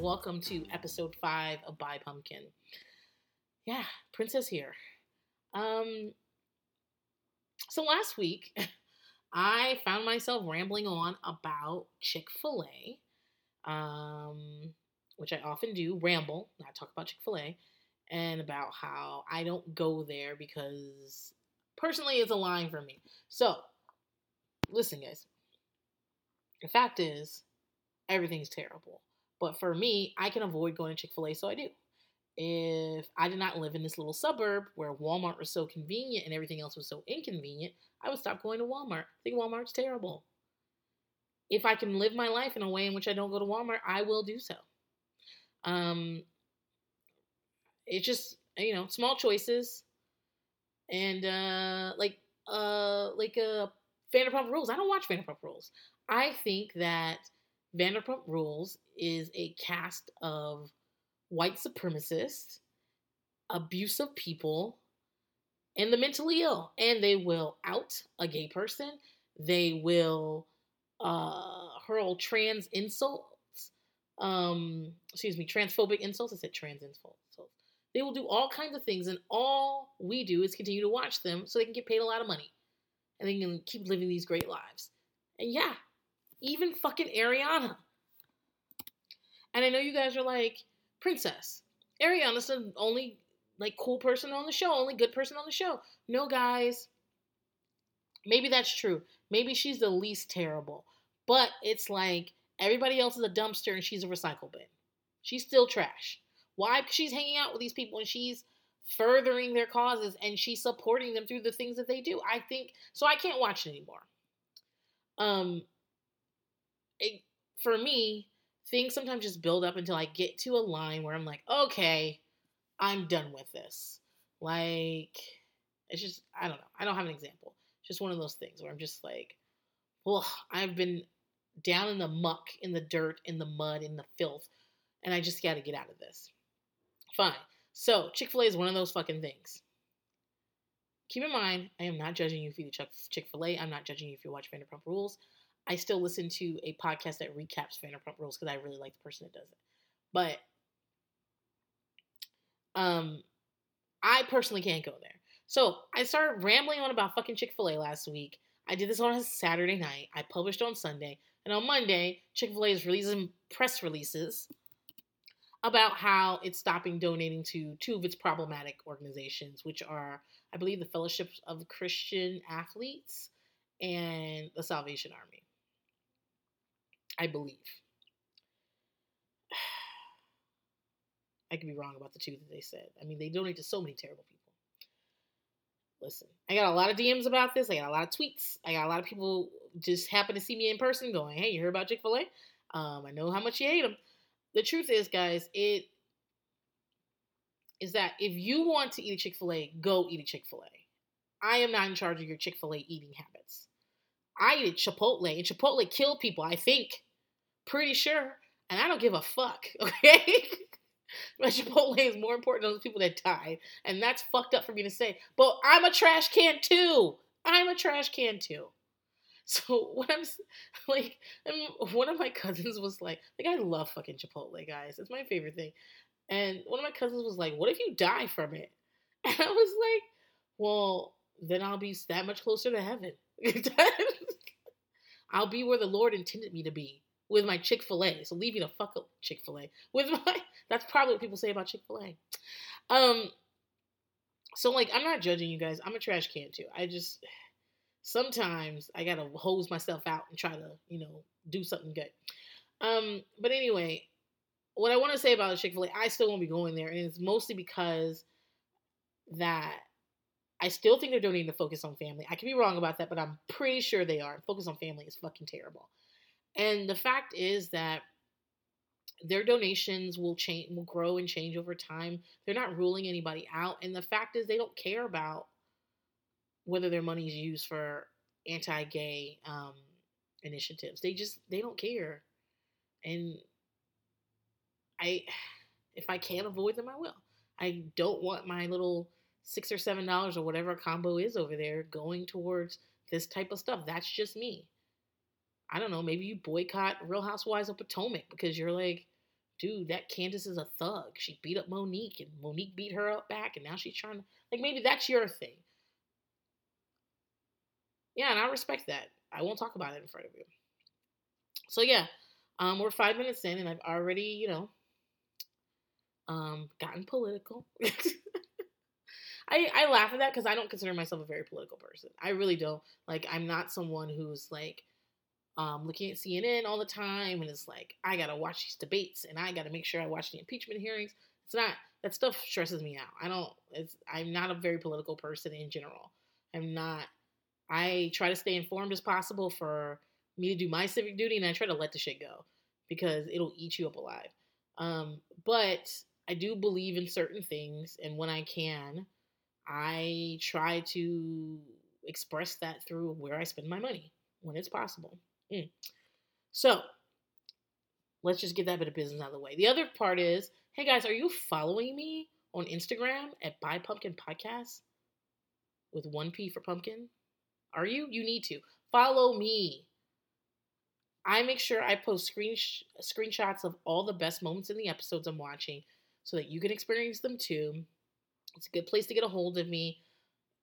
welcome to episode five of Buy Pumpkin. Yeah, Princess here. Um, so last week, I found myself rambling on about Chick fil A, um, which I often do ramble, not talk about Chick fil A, and about how I don't go there because personally it's a line for me. So, listen, guys. The fact is, everything's terrible. But for me, I can avoid going to Chick fil A, so I do. If I did not live in this little suburb where Walmart was so convenient and everything else was so inconvenient, I would stop going to Walmart. I think Walmart's terrible. If I can live my life in a way in which I don't go to Walmart, I will do so. Um, it's just you know small choices, and uh, like uh, like uh, Vanderpump Rules. I don't watch Vanderpump Rules. I think that Vanderpump Rules is a cast of white supremacists, abusive people, and the mentally ill. And they will out a gay person. They will uh, hurl trans insults. Um, excuse me, transphobic insults. I said trans insults. They will do all kinds of things, and all we do is continue to watch them so they can get paid a lot of money. And they can keep living these great lives. And yeah, even fucking Ariana. And I know you guys are like, Princess, Ariana's the only like cool person on the show, only good person on the show. No, guys. Maybe that's true. Maybe she's the least terrible. But it's like everybody else is a dumpster and she's a recycle bin. She's still trash. Why? Because she's hanging out with these people and she's furthering their causes and she's supporting them through the things that they do. I think so. I can't watch it anymore. Um, it, for me, things sometimes just build up until I get to a line where I'm like, okay, I'm done with this. Like, it's just, I don't know. I don't have an example. It's just one of those things where I'm just like, well, I've been down in the muck, in the dirt, in the mud, in the filth, and I just got to get out of this. Fine. So, Chick fil A is one of those fucking things. Keep in mind, I am not judging you if you eat Chick fil A. I'm not judging you if you watch Vanderpump Rules. I still listen to a podcast that recaps Vanderpump Rules because I really like the person that does it. But um, I personally can't go there. So I started rambling on about fucking Chick Fil A last week. I did this on a Saturday night. I published on Sunday, and on Monday, Chick Fil A is releasing press releases about how it's stopping donating to two of its problematic organizations, which are, I believe, the Fellowship of Christian Athletes and the Salvation Army. I believe. I could be wrong about the two that they said. I mean, they donate to so many terrible people. Listen, I got a lot of DMs about this. I got a lot of tweets. I got a lot of people just happen to see me in person going, hey, you heard about Chick fil A? Um, I know how much you hate them. The truth is, guys, it is that if you want to eat a Chick fil A, go eat a Chick fil A. I am not in charge of your Chick fil A eating habits. I eat at Chipotle, and Chipotle killed people, I think. Pretty sure. And I don't give a fuck, okay? but Chipotle is more important than those people that died. And that's fucked up for me to say. But I'm a trash can too. I'm a trash can too. So what I'm like, one of my cousins was like, like I love fucking Chipotle, guys. It's my favorite thing. And one of my cousins was like, "What if you die from it?" And I was like, "Well, then I'll be that much closer to heaven. I'll be where the Lord intended me to be with my Chick fil A. So leave me the fuck up, Chick fil A. With my, that's probably what people say about Chick fil A. Um, so like, I'm not judging you guys. I'm a trash can too. I just, sometimes I gotta hose myself out and try to, you know, do something good. Um, but anyway, what I want to say about Chick fil A, I still won't be going there. And it's mostly because that I still think they're donating to Focus on Family. I could be wrong about that, but I'm pretty sure they are. Focus on Family is fucking terrible. And the fact is that their donations will change will grow and change over time. They're not ruling anybody out. And the fact is they don't care about whether their money is used for anti-gay um, initiatives. They just they don't care. And I if I can't avoid them, I will. I don't want my little six or seven dollars or whatever combo is over there going towards this type of stuff. That's just me. I don't know, maybe you boycott Real Housewives of Potomac because you're like dude, that Candace is a thug. She beat up Monique and Monique beat her up back and now she's trying to like maybe that's your thing. Yeah, and I respect that. I won't talk about it in front of you. So yeah, um, we're five minutes in and I've already, you know, um, gotten political. I, I laugh at that because I don't consider myself a very political person. I really don't. Like, I'm not someone who's like um, looking at CNN all the time and it's like, I gotta watch these debates and I gotta make sure I watch the impeachment hearings. It's not that stuff stresses me out. I don't. It's I'm not a very political person in general. I'm not. I try to stay informed as possible for me to do my civic duty, and I try to let the shit go because it'll eat you up alive. Um, but I do believe in certain things, and when I can, I try to express that through where I spend my money when it's possible. Mm. So let's just get that bit of business out of the way. The other part is hey guys, are you following me on Instagram at Buy Pumpkin Podcast with 1P for pumpkin? Are you? You need to. Follow me. I make sure I post screen screenshots of all the best moments in the episodes I'm watching so that you can experience them too. It's a good place to get a hold of me,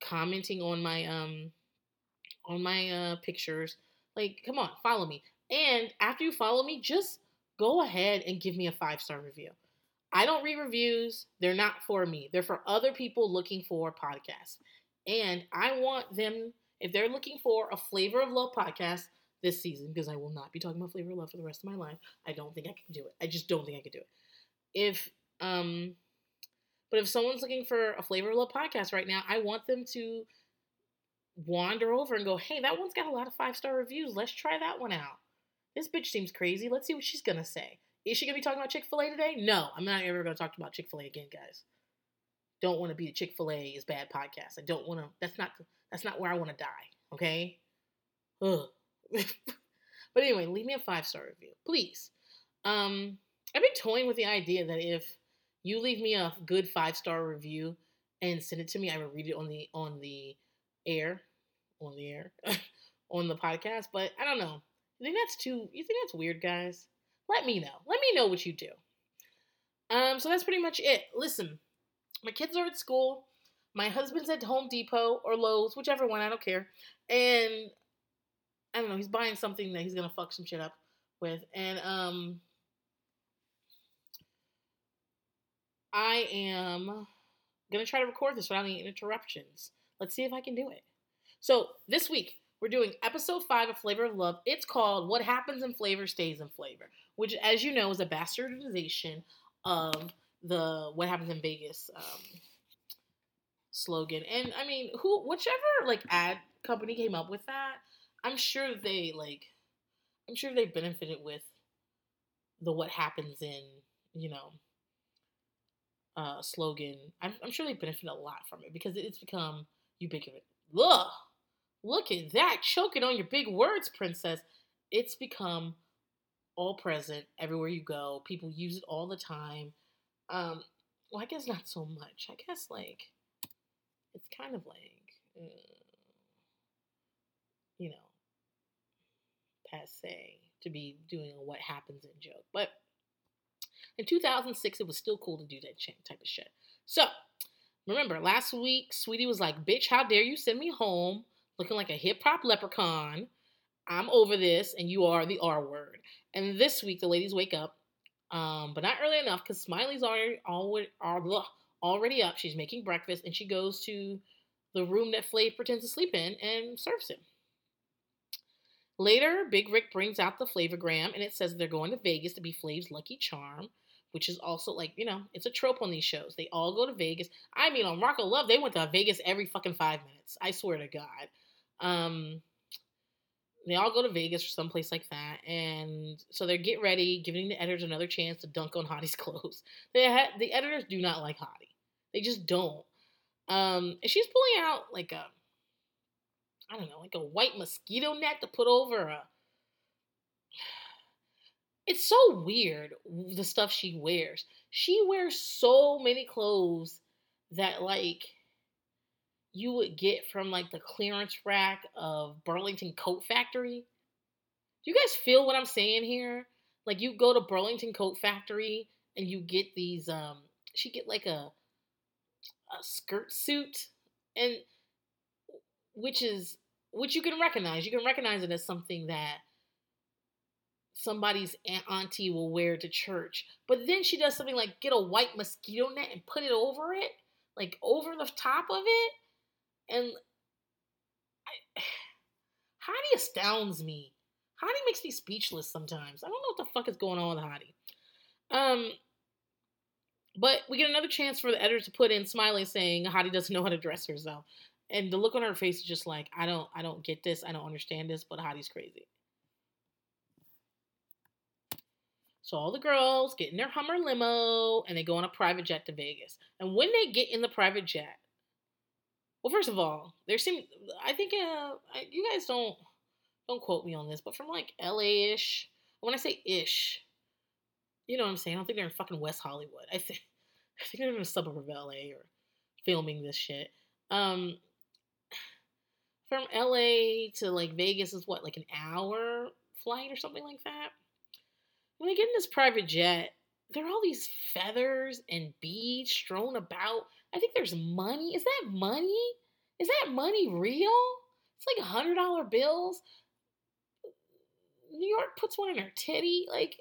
commenting on my um on my uh pictures. Like, come on, follow me. And after you follow me, just go ahead and give me a five star review. I don't read reviews. They're not for me. They're for other people looking for podcasts. And I want them, if they're looking for a flavor of love podcast this season, because I will not be talking about flavor of love for the rest of my life. I don't think I can do it. I just don't think I can do it. If um but if someone's looking for a flavor of love podcast right now, I want them to wander over and go, hey, that one's got a lot of five star reviews. Let's try that one out. This bitch seems crazy. Let's see what she's gonna say. Is she gonna be talking about Chick fil A today? No, I'm not ever gonna talk about Chick fil A again, guys. Don't want to be a Chick fil A is bad podcast. I don't want to. That's not. That's not where I want to die. Okay. Ugh. but anyway, leave me a five star review, please. Um, I've been toying with the idea that if you leave me a good five star review and send it to me, I will read it on the on the air, on the air, on the podcast. But I don't know. You think that's too? You think that's weird, guys? Let me know. Let me know what you do. Um, so that's pretty much it. Listen, my kids are at school. My husband's at Home Depot or Lowe's, whichever one. I don't care. And I don't know. He's buying something that he's gonna fuck some shit up with, and um, I am gonna try to record this without any interruptions. Let's see if I can do it. So this week we're doing episode five of Flavor of Love. It's called "What Happens in Flavor Stays in Flavor," which, as you know, is a bastardization of the "What Happens in Vegas" um, slogan. And I mean, who, whichever like ad company came up with that, I'm sure they like, I'm sure they benefited with the "What Happens in," you know uh, slogan, I'm, I'm sure they benefit a lot from it because it's become ubiquitous. Ugh, look at that, choking on your big words, princess. It's become all present everywhere you go. People use it all the time. Um, well, I guess not so much. I guess like it's kind of like, uh, you know, passe to be doing a what happens in joke, but in 2006, it was still cool to do that type of shit. So, remember, last week, Sweetie was like, Bitch, how dare you send me home looking like a hip hop leprechaun? I'm over this, and you are the R word. And this week, the ladies wake up, um, but not early enough because Smiley's already, already, up. She's making breakfast, and she goes to the room that Flav pretends to sleep in and serves him. Later, Big Rick brings out the flavogram and it says they're going to Vegas to be Flav's lucky charm which is also like, you know, it's a trope on these shows. They all go to Vegas. I mean, on Rock of Love, they went to Vegas every fucking five minutes. I swear to God. Um, they all go to Vegas or someplace like that, and so they're get ready, giving the editors another chance to dunk on Hottie's clothes. They ha- the editors do not like Hottie. They just don't. Um, and she's pulling out like a, I don't know, like a white mosquito net to put over a it's so weird the stuff she wears. She wears so many clothes that like you would get from like the clearance rack of Burlington Coat Factory. Do you guys feel what I'm saying here? Like you go to Burlington Coat Factory and you get these um she get like a a skirt suit and which is which you can recognize. You can recognize it as something that somebody's aunt auntie will wear to church. But then she does something like get a white mosquito net and put it over it, like over the top of it. And I, Hottie astounds me. Hottie makes me speechless sometimes. I don't know what the fuck is going on with Hottie. Um, but we get another chance for the editor to put in Smiley saying Hottie doesn't know how to dress herself. And the look on her face is just like, I don't I don't get this, I don't understand this, but Hottie's crazy. So all the girls get in their Hummer limo and they go on a private jet to Vegas. And when they get in the private jet, well, first of all, there seem I think uh, you guys don't don't quote me on this, but from like LA ish. When I say ish, you know what I'm saying. I don't think they're in fucking West Hollywood. I think I think they're in a suburb of LA or filming this shit. Um, from LA to like Vegas is what like an hour flight or something like that. When they get in this private jet, there are all these feathers and beads strewn about. I think there's money. Is that money? Is that money real? It's like hundred dollar bills. New York puts one in her titty. Like,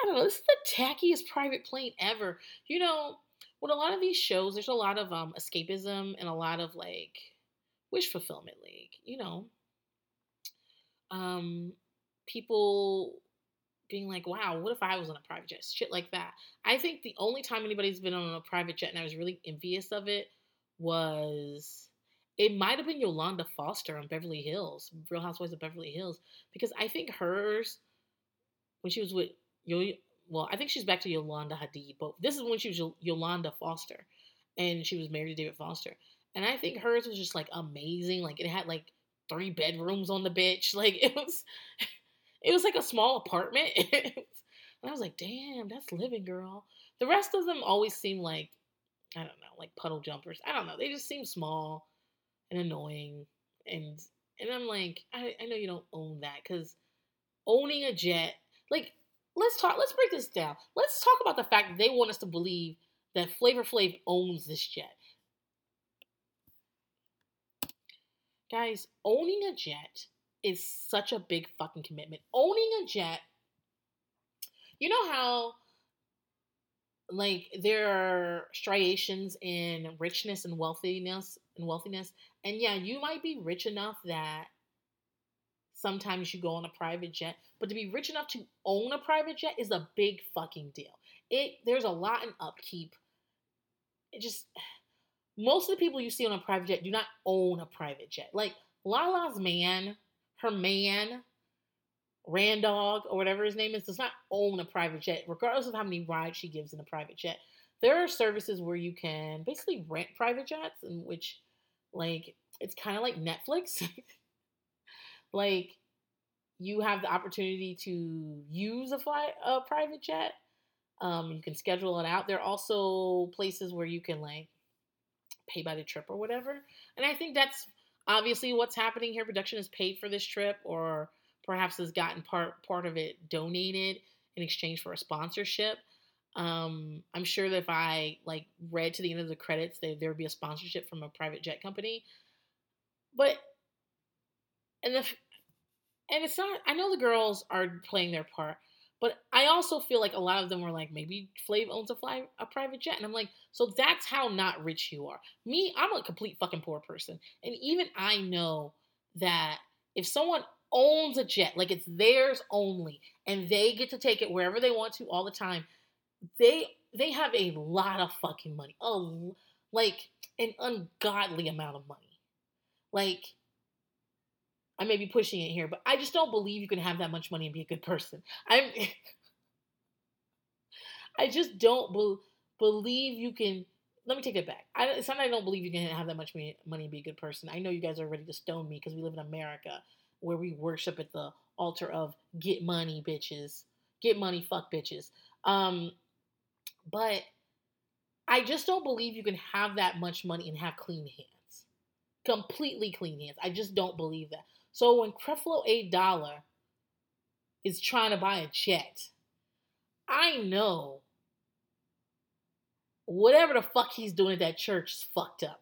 I don't know. This is the tackiest private plane ever. You know, with a lot of these shows, there's a lot of um escapism and a lot of like wish fulfillment. Like, you know, um, people being like, wow, what if I was on a private jet? Shit like that. I think the only time anybody's been on a private jet and I was really envious of it was it might have been Yolanda Foster on Beverly Hills, Real Housewives of Beverly Hills, because I think hers when she was with Yo, well, I think she's back to Yolanda Hadid, but this is when she was Yolanda Foster, and she was married to David Foster, and I think hers was just like amazing. Like it had like three bedrooms on the bitch. Like it was, it was like a small apartment, and I was like, damn, that's living, girl. The rest of them always seem like I don't know, like puddle jumpers. I don't know. They just seem small and annoying. And and I'm like, I, I know you don't own that because owning a jet, like, let's talk. Let's break this down. Let's talk about the fact that they want us to believe that Flavor Flav owns this jet. Guys, owning a jet is such a big fucking commitment. Owning a jet, you know how like there are striations in richness and wealthiness and wealthiness and yeah you might be rich enough that sometimes you go on a private jet but to be rich enough to own a private jet is a big fucking deal. It there's a lot in upkeep. It just most of the people you see on a private jet do not own a private jet. Like lala's man her man Randog or whatever his name is does not own a private jet, regardless of how many rides she gives in a private jet. There are services where you can basically rent private jets, in which, like, it's kind of like Netflix. like, you have the opportunity to use a fly a private jet. Um, you can schedule it out. There are also places where you can like pay by the trip or whatever. And I think that's obviously what's happening here. Production has paid for this trip or perhaps has gotten part part of it donated in exchange for a sponsorship. Um, I'm sure that if I like read to the end of the credits, there there would be a sponsorship from a private jet company. But and the and it's not. I know the girls are playing their part, but I also feel like a lot of them were like, maybe Flav owns a fly a private jet, and I'm like, so that's how not rich you are. Me, I'm a complete fucking poor person, and even I know that if someone owns a jet, like it's theirs only, and they get to take it wherever they want to all the time. They they have a lot of fucking money. Oh, like an ungodly amount of money. Like I may be pushing it here, but I just don't believe you can have that much money and be a good person. I'm I just don't be, believe you can let me take it back. I, it's not I don't believe you can have that much money and be a good person. I know you guys are ready to stone me because we live in America where we worship at the altar of get money, bitches. Get money, fuck bitches. Um, but I just don't believe you can have that much money and have clean hands. Completely clean hands. I just don't believe that. So when Creflo A Dollar is trying to buy a jet, I know whatever the fuck he's doing at that church is fucked up.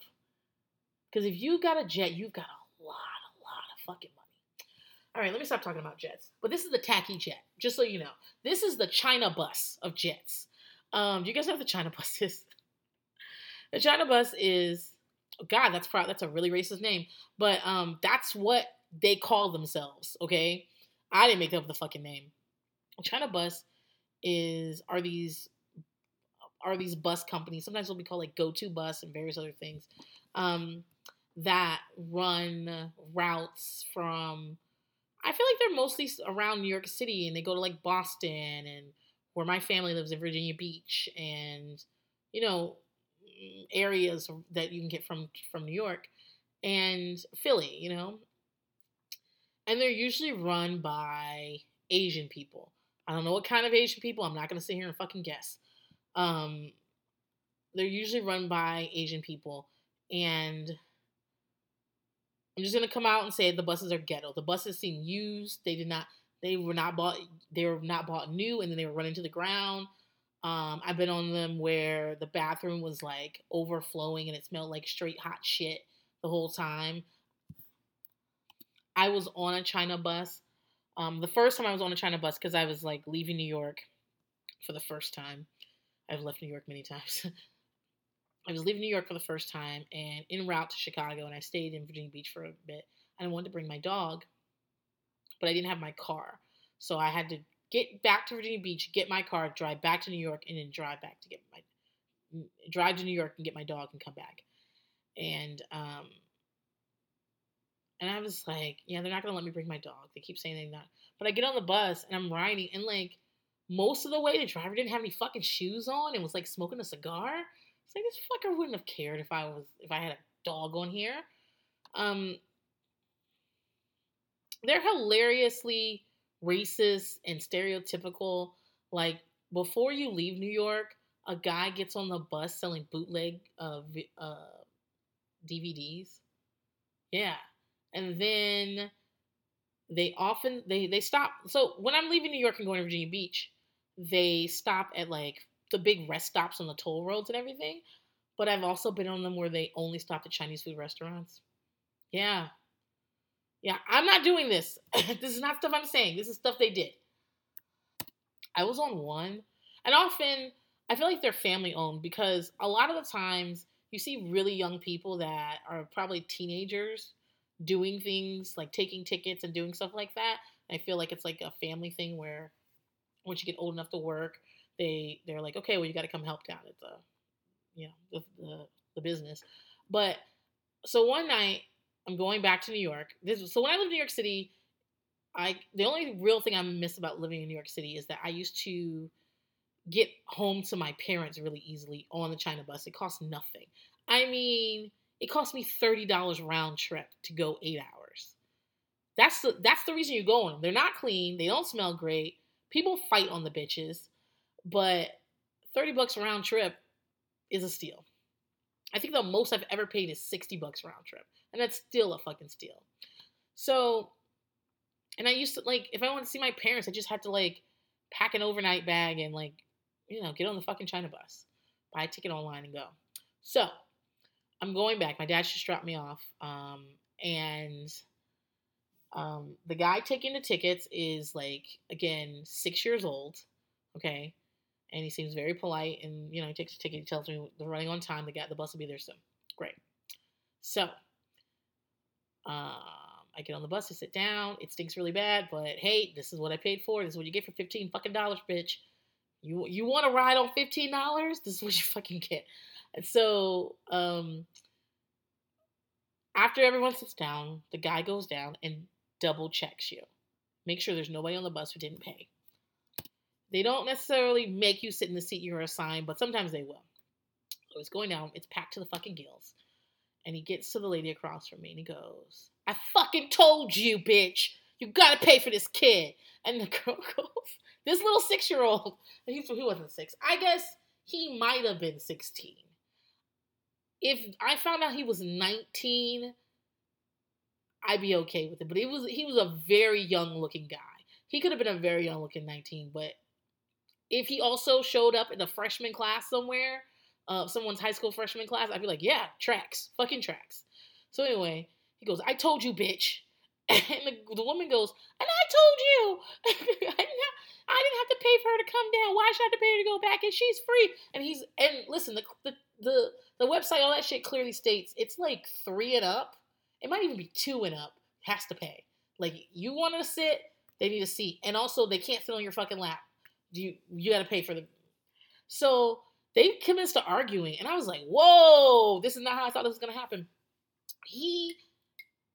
Because if you got a jet, you've got a lot, a lot of fucking money. All right, let me stop talking about jets. But this is the tacky jet, just so you know. This is the China bus of jets. Um, do you guys know what the China bus is? The China bus is God, that's probably that's a really racist name, but um, that's what they call themselves. Okay, I didn't make up the fucking name. China bus is are these are these bus companies. Sometimes they'll be called like Go To Bus and various other things um, that run routes from. I feel like they're mostly around New York City, and they go to like Boston and where my family lives in Virginia Beach, and you know areas that you can get from from New York and Philly, you know. And they're usually run by Asian people. I don't know what kind of Asian people. I'm not to sit here and fucking guess. Um, they're usually run by Asian people, and I'm just gonna come out and say the buses are ghetto. The buses seem used. They did not. They were not bought. They were not bought new, and then they were running to the ground. Um, I've been on them where the bathroom was like overflowing and it smelled like straight hot shit the whole time. I was on a China bus. Um, the first time I was on a China bus because I was like leaving New York for the first time. I've left New York many times. I was leaving New York for the first time and en route to Chicago, and I stayed in Virginia Beach for a bit. And I wanted to bring my dog, but I didn't have my car. So I had to get back to Virginia Beach, get my car, drive back to New York, and then drive back to get my drive to New York and get my dog and come back. And um and I was like, yeah, they're not gonna let me bring my dog. They keep saying not. But I get on the bus and I'm riding and like most of the way the driver didn't have any fucking shoes on and was like smoking a cigar. It's like this fucker wouldn't have cared if I was if I had a dog on here. Um they're hilariously racist and stereotypical. Like before you leave New York, a guy gets on the bus selling bootleg uh, uh, DVDs. Yeah, and then they often they they stop. So when I'm leaving New York and going to Virginia Beach, they stop at like the big rest stops on the toll roads and everything. But I've also been on them where they only stop at Chinese food restaurants. Yeah, yeah, I'm not doing this. this is not stuff I'm saying. This is stuff they did. I was on one, and often I feel like they're family owned because a lot of the times you see really young people that are probably teenagers doing things like taking tickets and doing stuff like that. I feel like it's like a family thing where once you get old enough to work, they they're like, okay, well you got to come help down at the you know the, the the business. But so one night I'm going back to New York. This so when I lived in New York City, I the only real thing I miss about living in New York City is that I used to get home to my parents really easily on the China bus. It cost nothing. I mean, it cost me thirty dollars round trip to go eight hours. That's the that's the reason you're going. They're not clean. They don't smell great. People fight on the bitches, but thirty bucks round trip is a steal. I think the most I've ever paid is sixty bucks round trip and that's still a fucking steal. So, and I used to like if I wanted to see my parents, I just had to like pack an overnight bag and like you know get on the fucking China bus, buy a ticket online and go. So, I'm going back. My dad just dropped me off, um, and um, the guy taking the tickets is like again six years old, okay, and he seems very polite and you know he takes the ticket. He tells me they're running on time. The guy, the bus will be there soon. Great. So um, I get on the bus, I sit down. It stinks really bad, but hey, this is what I paid for. This is what you get for fifteen fucking dollars, bitch. You you want to ride on fifteen dollars? This is what you fucking get. So, um, after everyone sits down, the guy goes down and double checks you. Make sure there's nobody on the bus who didn't pay. They don't necessarily make you sit in the seat you're assigned, but sometimes they will. So it's going down. It's packed to the fucking gills. And he gets to the lady across from me and he goes, I fucking told you, bitch. You gotta pay for this kid. And the girl goes, this little six year old, he, he wasn't six. I guess he might have been 16. If I found out he was 19, I'd be okay with it. But he was he was a very young looking guy. he could have been a very young looking 19, but if he also showed up in a freshman class somewhere, uh, someone's high school freshman class, I'd be like, yeah, tracks, fucking tracks. So anyway, he goes, I told you, bitch. And the, the woman goes, and I told you. I, didn't have, I didn't have pay for her to come down. Why should I have to pay her to go back? And she's free. And he's, and listen, the, the, the, the website, all that shit clearly states it's like three and up. It might even be two and up. Has to pay. Like, you want to sit, they need a seat. And also, they can't sit on your fucking lap. You, you got to pay for the. So they commenced to arguing. And I was like, whoa, this is not how I thought this was to happen. He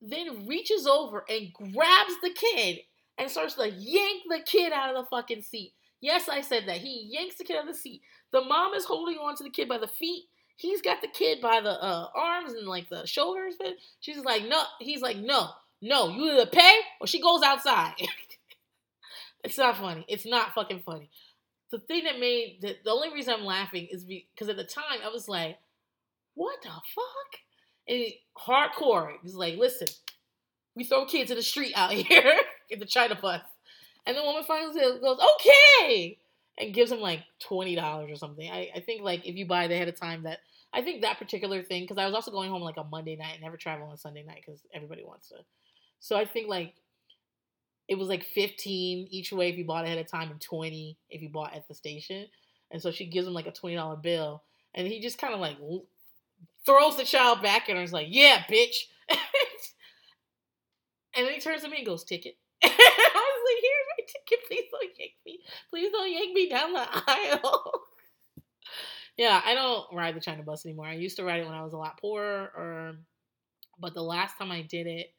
then reaches over and grabs the kid and starts to yank the kid out of the fucking seat. Yes, I said that. He yanks the kid out of the seat. The mom is holding on to the kid by the feet. He's got the kid by the uh, arms and like the shoulders. But she's like, no. He's like, no, no. You either pay or she goes outside. it's not funny. It's not fucking funny. The thing that made the, the only reason I'm laughing is because at the time I was like, what the fuck? And hardcore. He's like, listen, we throw kids in the street out here in the China bus. And the woman finally goes, okay, and gives him like twenty dollars or something. I, I think like if you buy it ahead of time, that I think that particular thing because I was also going home like a Monday night, and never travel on Sunday night because everybody wants to. So I think like it was like fifteen each way if you bought ahead of time, and twenty if you bought at the station. And so she gives him like a twenty dollar bill, and he just kind of like throws the child back at her and is like, "Yeah, bitch." and then he turns to me and goes, "Ticket." Like, "Here's my ticket. Please don't yank me. Please don't yank me down the aisle." yeah, I don't ride the China bus anymore. I used to ride it when I was a lot poorer, or but the last time I did it,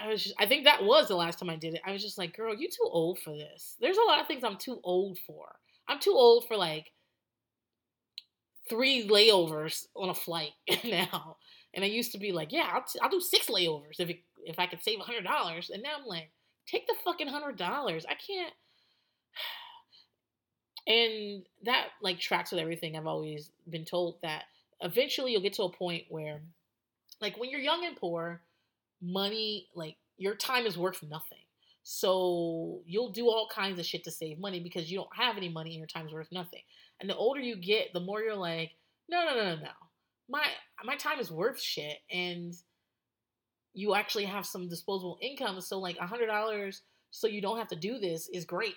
I was just, I think that was the last time I did it. I was just like, girl, you too old for this. There's a lot of things I'm too old for. I'm too old for like three layovers on a flight now. And I used to be like, yeah, I'll, t- I'll do six layovers if it, if I could save a hundred dollars. And now I'm like, take the fucking hundred dollars. I can't. And that like tracks with everything I've always been told that eventually you'll get to a point where, like, when you're young and poor, money, like, your time is worth nothing. So you'll do all kinds of shit to save money because you don't have any money and your time's worth nothing. And the older you get, the more you're like, no, no, no, no, no. My my time is worth shit, and you actually have some disposable income. So like a hundred dollars, so you don't have to do this, is great.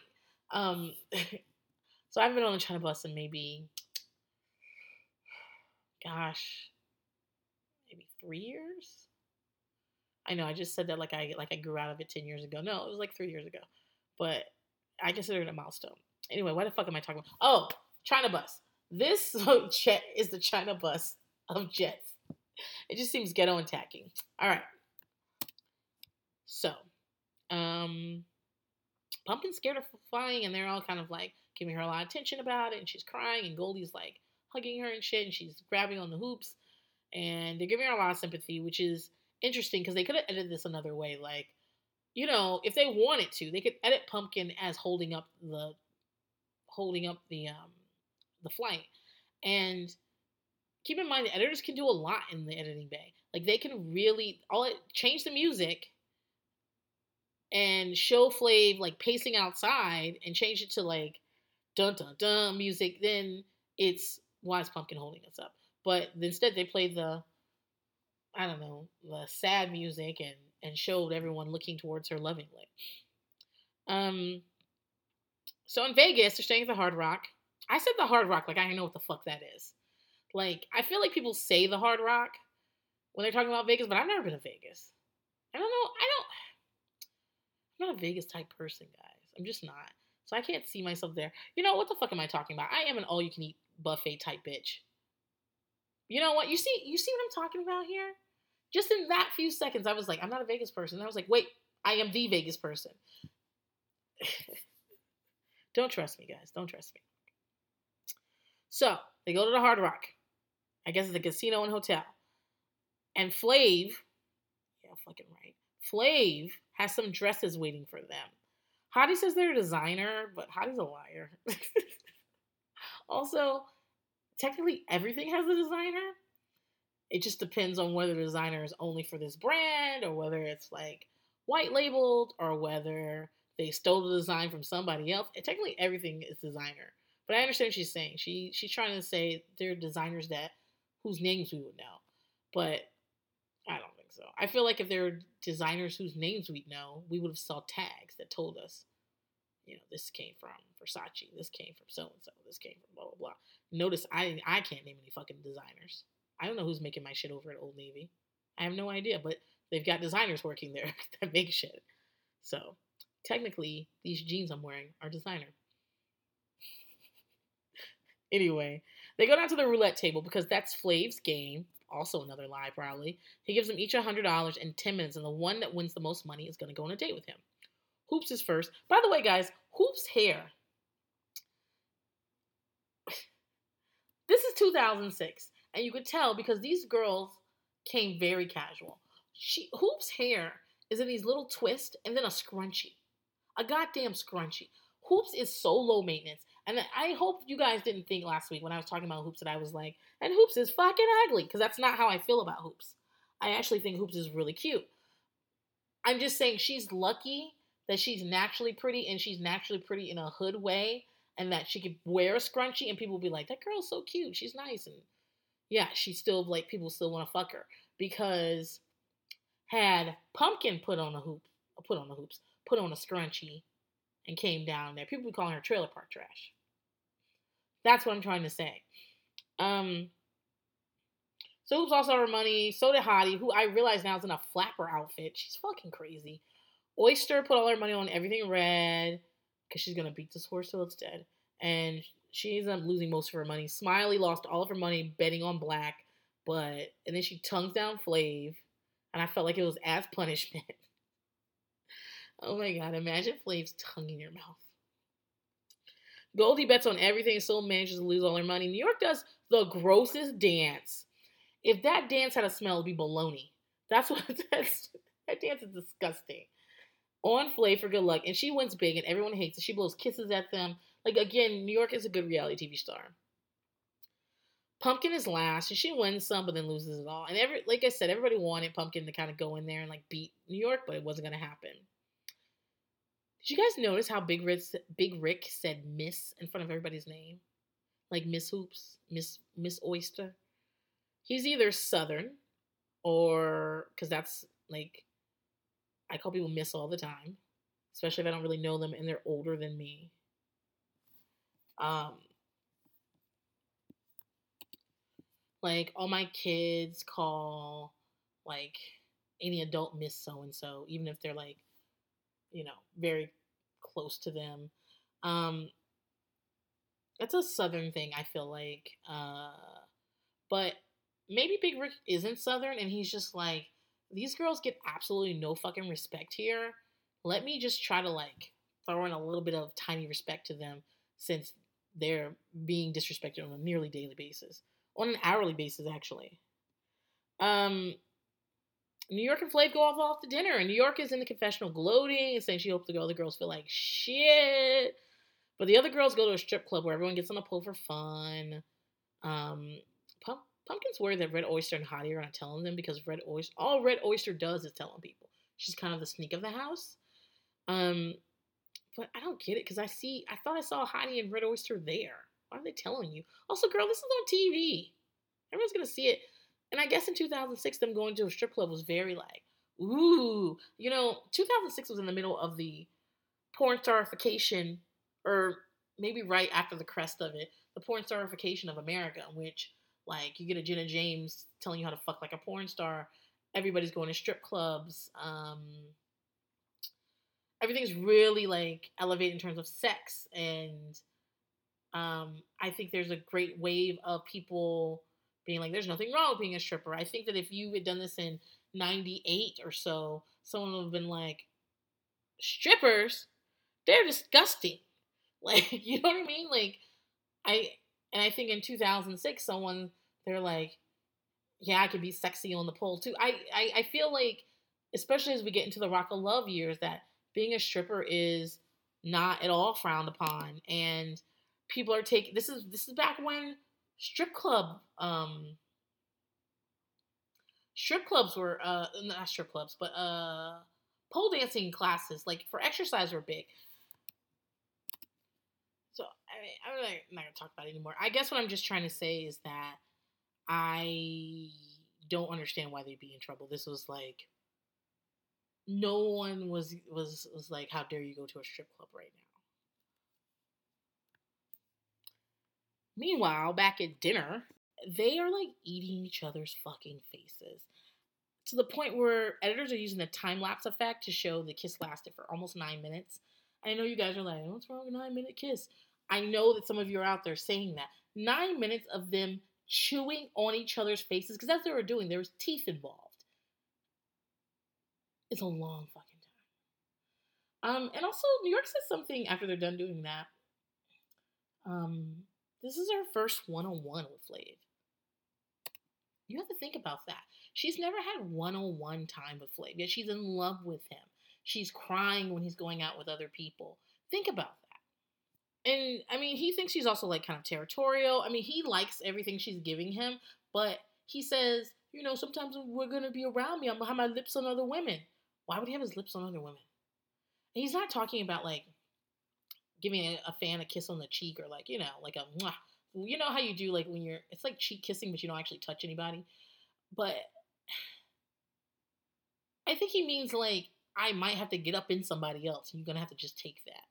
Um, so I've been on the China bus in maybe, gosh, maybe three years. I know I just said that like I like I grew out of it ten years ago. No, it was like three years ago, but I consider it a milestone. Anyway, why the fuck am I talking about? Oh, China bus. This jet is the China bus of jets. It just seems ghetto and tacky. All right. So, um, Pumpkin's scared of flying, and they're all kind of like giving her a lot of attention about it, and she's crying, and Goldie's like hugging her and shit, and she's grabbing on the hoops, and they're giving her a lot of sympathy, which is interesting because they could have edited this another way. Like, you know, if they wanted to, they could edit Pumpkin as holding up the holding up the um the flight. And keep in mind the editors can do a lot in the editing bay. Like they can really all it change the music and show Flav like pacing outside and change it to like dun dun dun music, then it's why is Pumpkin holding us up? But instead they played the I don't know, the sad music and and showed everyone looking towards her lovingly. Um so in Vegas, they're staying at the Hard Rock. I said the Hard Rock like I know what the fuck that is. Like I feel like people say the Hard Rock when they're talking about Vegas, but I've never been to Vegas. I don't know. I don't. I'm not a Vegas type person, guys. I'm just not. So I can't see myself there. You know what the fuck am I talking about? I am an all you can eat buffet type bitch. You know what? You see, you see what I'm talking about here? Just in that few seconds, I was like, I'm not a Vegas person. I was like, wait, I am the Vegas person. Don't trust me, guys. Don't trust me. So they go to the Hard Rock. I guess it's a casino and hotel. And Flav, yeah, fucking right. Flav has some dresses waiting for them. Hottie says they're a designer, but Hottie's a liar. also, technically everything has a designer. It just depends on whether the designer is only for this brand or whether it's like white labeled or whether they stole the design from somebody else. And technically, everything is designer. But I understand what she's saying. She she's trying to say they're designers that whose names we would know, but I don't so. I feel like if there were designers whose names we'd know, we would have saw tags that told us, you know, this came from Versace, this came from so and so, this came from blah blah blah. Notice I I can't name any fucking designers. I don't know who's making my shit over at Old Navy. I have no idea, but they've got designers working there that make shit. So technically, these jeans I'm wearing are designer. anyway, they go down to the roulette table because that's Flav's game. Also, another lie, probably. He gives them each $100 in 10 minutes, and the one that wins the most money is going to go on a date with him. Hoops is first. By the way, guys, Hoops' hair. this is 2006, and you could tell because these girls came very casual. She Hoops' hair is in these little twists and then a scrunchie. A goddamn scrunchie. Hoops is so low maintenance. And I hope you guys didn't think last week when I was talking about Hoops that I was like, and Hoops is fucking ugly, because that's not how I feel about Hoops. I actually think Hoops is really cute. I'm just saying she's lucky that she's naturally pretty and she's naturally pretty in a hood way and that she could wear a scrunchie and people will be like, that girl's so cute. She's nice. And yeah, she's still like, people still want to fuck her because had Pumpkin put on a hoop, put on the hoops, put on a scrunchie and came down there, people be calling her trailer park trash. That's what I'm trying to say. Um, so Hoops also her money. So did Hottie, who I realize now is in a flapper outfit. She's fucking crazy. Oyster put all her money on everything red because she's gonna beat this horse till it's dead, and she ends up losing most of her money. Smiley lost all of her money betting on black, but and then she tongues down Flav, and I felt like it was as punishment. oh my god! Imagine Flav's tongue in your mouth. Goldie bets on everything and still manages to lose all her money. New York does the grossest dance. If that dance had a smell, it'd be baloney. That's what that's, that dance is disgusting. On Flav for good luck, and she wins big, and everyone hates it. She blows kisses at them. Like again, New York is a good reality TV star. Pumpkin is last, and she wins some, but then loses it all. And every, like I said, everybody wanted Pumpkin to kind of go in there and like beat New York, but it wasn't gonna happen. Did you guys notice how Big Rick, Big Rick said Miss in front of everybody's name? Like Miss Hoops, Miss Miss Oyster. He's either Southern or because that's like I call people Miss all the time, especially if I don't really know them and they're older than me. Um, like all my kids call like any adult Miss so and so, even if they're like you know, very close to them. Um, that's a southern thing, I feel like. Uh, but maybe Big Rick isn't southern and he's just like, these girls get absolutely no fucking respect here. Let me just try to like throw in a little bit of tiny respect to them since they're being disrespected on a nearly daily basis. On an hourly basis, actually. Um, New York and Flav go off off to dinner, and New York is in the confessional gloating and saying she hopes the other girls feel like shit. But the other girls go to a strip club where everyone gets on a pole for fun. Um, Pump, Pumpkin's worried that Red Oyster and Hottie are not telling them because Red Oyster, all Red Oyster does is telling people. She's kind of the sneak of the house. Um, but I don't get it because I see, I thought I saw Hottie and Red Oyster there. Why are they telling you? Also, girl, this is on TV. Everyone's gonna see it. And I guess in 2006, them going to a strip club was very like, ooh, you know, 2006 was in the middle of the porn starification, or maybe right after the crest of it, the porn starification of America, in which like you get a Jenna Jameson telling you how to fuck like a porn star. Everybody's going to strip clubs. Um, everything's really like elevated in terms of sex, and um, I think there's a great wave of people being like, there's nothing wrong with being a stripper. I think that if you had done this in 98 or so, someone would have been like, strippers, they're disgusting. Like, you know what I mean? Like, I, and I think in 2006, someone, they're like, yeah, I could be sexy on the pole too. I, I, I feel like, especially as we get into the rock of love years, that being a stripper is not at all frowned upon. And people are taking, this is, this is back when strip club um strip clubs were uh not strip clubs but uh pole dancing classes, like for exercise, were big. So I mean, I'm not, I'm not gonna talk about it anymore. I guess what I'm just trying to say is that I don't understand why they'd be in trouble. This was like no one was was was like, how dare you go to a strip club right now? Meanwhile, back at dinner, they are like eating each other's fucking faces to the point where editors are using the time lapse effect to show the kiss lasted for almost nine minutes. I know you guys are like, what's wrong with a nine minute kiss? I know that some of you are out there saying that. Nine minutes of them chewing on each other's faces, because that's what they were doing. There was teeth involved. It's a long fucking time. Um, and also New York says something after they're done doing that. Um, this is her first one-on-one with Flav. You have to think about that. She's never had one-on-one time with Flav, yet she's in love with him. She's crying when he's going out with other people. Think about that. And I mean, he thinks she's also like kind of territorial. I mean, he likes everything she's giving him, but he says, you know, sometimes we're gonna be around me. I'm gonna have my lips on other women. Why would he have his lips on other women? And he's not talking about like giving a, a, fan a kiss on the cheek or like you know like a mwah. you know how you do like when you're it's like cheek kissing but you don't actually touch anybody. But i think he means like i might have to get up in somebody else and you're gonna have to just take that.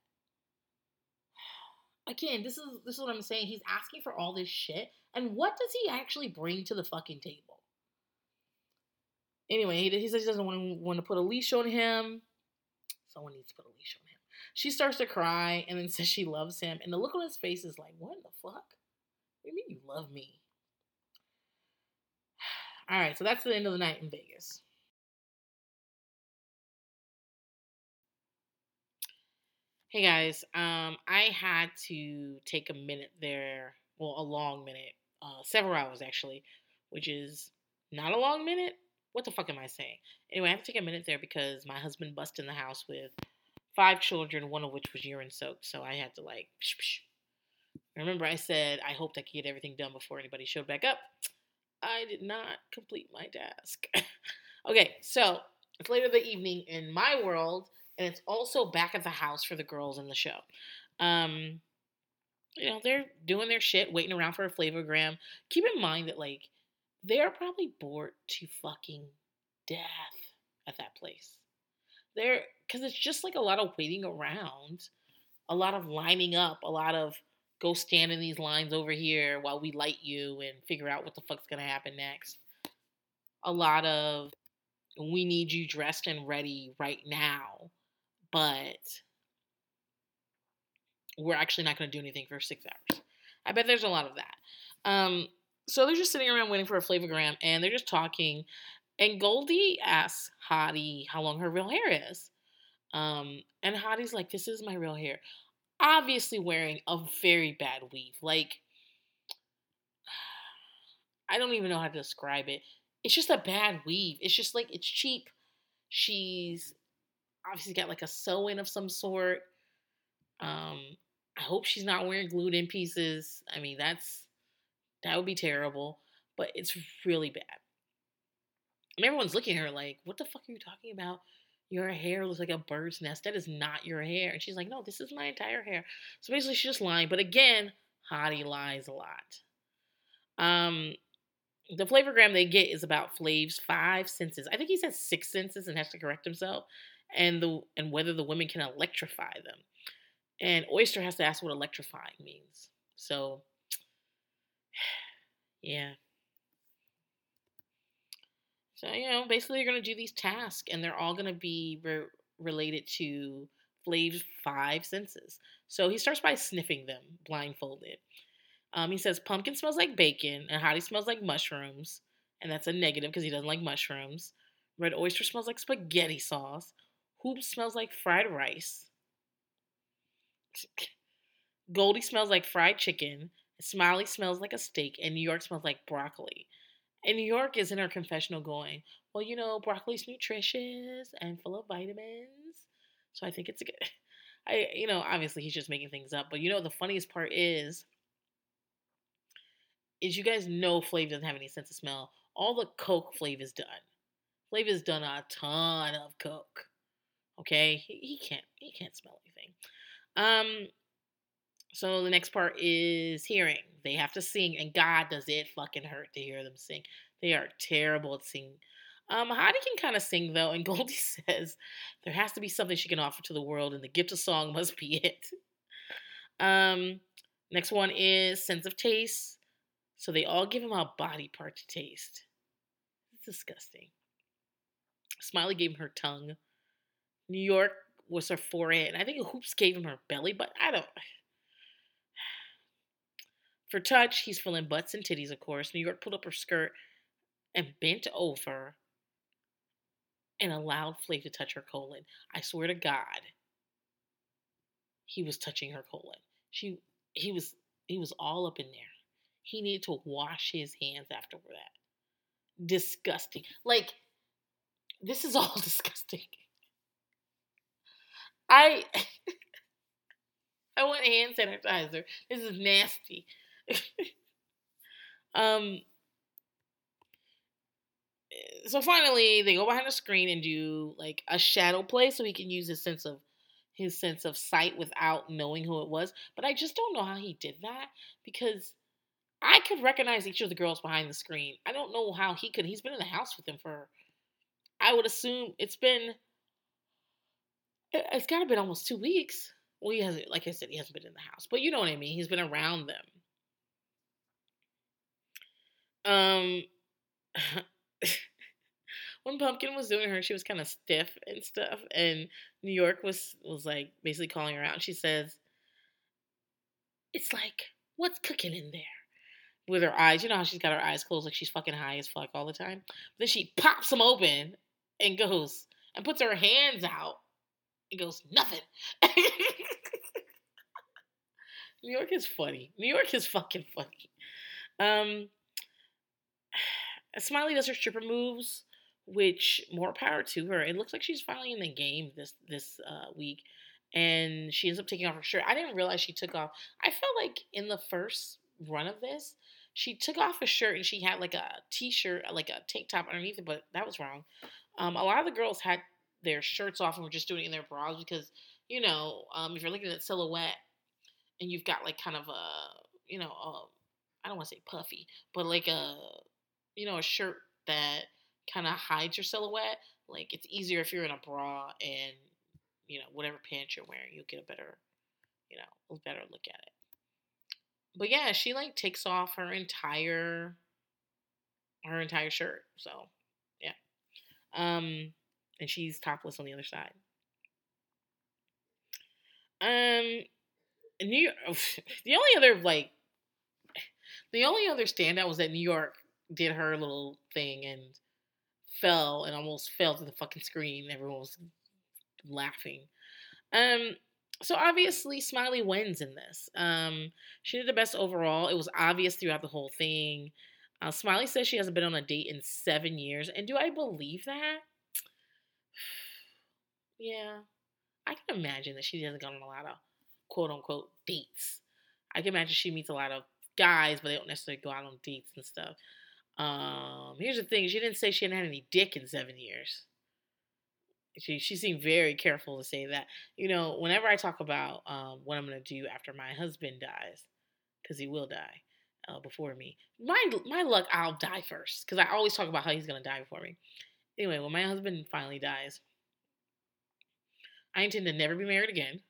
Again this is this is what i'm saying. He's asking for all this shit. And what does he actually bring to the fucking table? Anyway he, he says he doesn't want, want to put a leash on him. Someone needs to put a leash on him she starts to cry and then says she loves him. And the look on his face is like, what the fuck? What do you mean you love me? All right, so that's the end of the night in Vegas. Hey guys, um, I had to take a minute there, well, a long minute, uh, several hours actually, which is not a long minute. What the fuck am I saying? Anyway, I have to take a minute there because my husband busted in the house with five children, one of which was urine soaked. So I had to like, psh, psh. remember I said I hoped I could get everything done before anybody showed back up. I did not complete my task. okay, so it's later in the evening in my world, and it's also back at the house for the girls in the show. Um, you know, they're doing their shit, waiting around for a flavogram. Keep in mind that like they're probably bored to fucking death at that place. They're because it's just like a lot of waiting around, a lot of lining up, a lot of go stand in these lines over here while we light you and figure out what the fuck's gonna happen next. A lot of we need you dressed and ready right now, but we're actually not gonna do anything for six hours. I bet there's a lot of that. Um, so they're just sitting around waiting for a flavogram and they're just talking. And Goldie asks Hottie how long her real hair is. Um, and Hottie's like, this is my real hair. Obviously wearing a very bad weave. Like, I don't even know how to describe it. It's just a bad weave. It's just like, it's cheap. She's obviously got like a sew in of some sort. Um, I hope she's not wearing glued in pieces. I mean, that's, that would be terrible, but it's really bad. And everyone's looking at her like, what the fuck are you talking about? your hair looks like a bird's nest. That is not your hair. And she's like, no, this is my entire hair. So basically, she's just lying. But again, Hottie lies a lot. Um, the flavorgram they get is about Flav's five senses. I think he says six senses and has to correct himself, and the and whether the women can electrify them. And Oyster has to ask what electrifying means. So, yeah. So, you know, basically you're going to do these tasks and they're all going to be re- related to Flav's five senses. So he starts by sniffing them blindfolded. Um, he says pumpkin smells like bacon and Hottie smells like mushrooms. And that's a negative because he doesn't like mushrooms. Red oyster smells like spaghetti sauce. Hoop smells like fried rice. Goldie smells like fried chicken. Smiley smells like a steak. And New York smells like broccoli. And New York is in her confessional going, well, you know, broccoli's nutritious and full of vitamins. So I think it's a good. I, you know, obviously he's just making things up. But you know, the funniest part is, is you guys know Flav doesn't have any sense of smell. All the Coke Flav is done. Flav has done a ton of Coke. Okay, he, he can't he can't smell anything. Um, so the next part is hearing. They have to sing, and God does it fucking hurt to hear them sing. They are terrible at singing. Um, Hottie can kind of sing though, and Goldie says there has to be something she can offer to the world, and the gift of song must be it. Um, next one is sense of taste. So they all give him a body part to taste. It's disgusting. Smiley gave him her tongue. New York was her forehead. And I think Hoopz gave him her belly, but I don't. For touch, he's feeling butts and titties, of course. New York pulled up her skirt and bent over and allowed Flav to touch her colon. I swear to God, he was touching her colon. She, he was, he was all up in there. He needed to wash his hands after that. Disgusting. Like, this is all disgusting. I, I want hand sanitizer. This is nasty. um, so finally they go behind the screen and do like a shadow play so he can use his sense of his sense of sight without knowing who it was. But I just don't know how he did that because I could recognize each of the girls behind the screen. I don't know how he could. He's been in the house with them for I would assume it's been it's got to been almost two weeks. Well, he hasn't, like I said, he hasn't been in the house, but you know what I mean. He's been around them. Um, when Pumpkin was doing her, she was kind of stiff and stuff, and New York was was like basically calling her out. She says, "It's like what's cooking in there." With her eyes, you know how she's got her eyes closed, like she's fucking high as fuck all the time. But then she pops them open and goes and puts her hands out and goes nothing. New York is funny. New York is fucking funny. Um, Smiley does her stripper moves, which more power to her. It looks like she's finally in the game this this uh, week, and she ends up taking off her shirt. I didn't realize she took off. I felt like in the first run of this, she took off a shirt and she had like a t-shirt, like a tank top underneath it, but that was wrong. Um, a lot of the girls had their shirts off and were just doing it in their bras because you know, um, if you're looking at silhouette and you've got like kind of a, you know, a, I don't want to say puffy, but like a you know, a shirt that kind of hides your silhouette, like it's easier if you're in a bra and you know whatever pants you're wearing, you'll get a better, you know, a better look at it. But yeah, she like takes off her entire her entire shirt. So yeah, um, and she's topless on the other side. Um, New York, the only other like the only other standout was that New York did her little thing and fell and almost fell to the fucking screen. Everyone was laughing. Um, so obviously Smiley wins in this. Um, she did the best overall. It was obvious throughout the whole thing. Uh, Smiley says she hasn't been on a date in seven years, and do I believe that? yeah, I can imagine that she hasn't gone on a lot of quote unquote dates. I can imagine she meets a lot of guys, but they don't necessarily go out on dates and stuff. Um, here's the thing: she didn't say she hadn't had any dick in seven years. She she seemed very careful to say that. You know, whenever I talk about um, what I'm gonna do after my husband dies, because he will die uh, before me. My my luck, I'll die first, because I always talk about how he's gonna die before me. Anyway, when my husband finally dies, I intend to never be married again.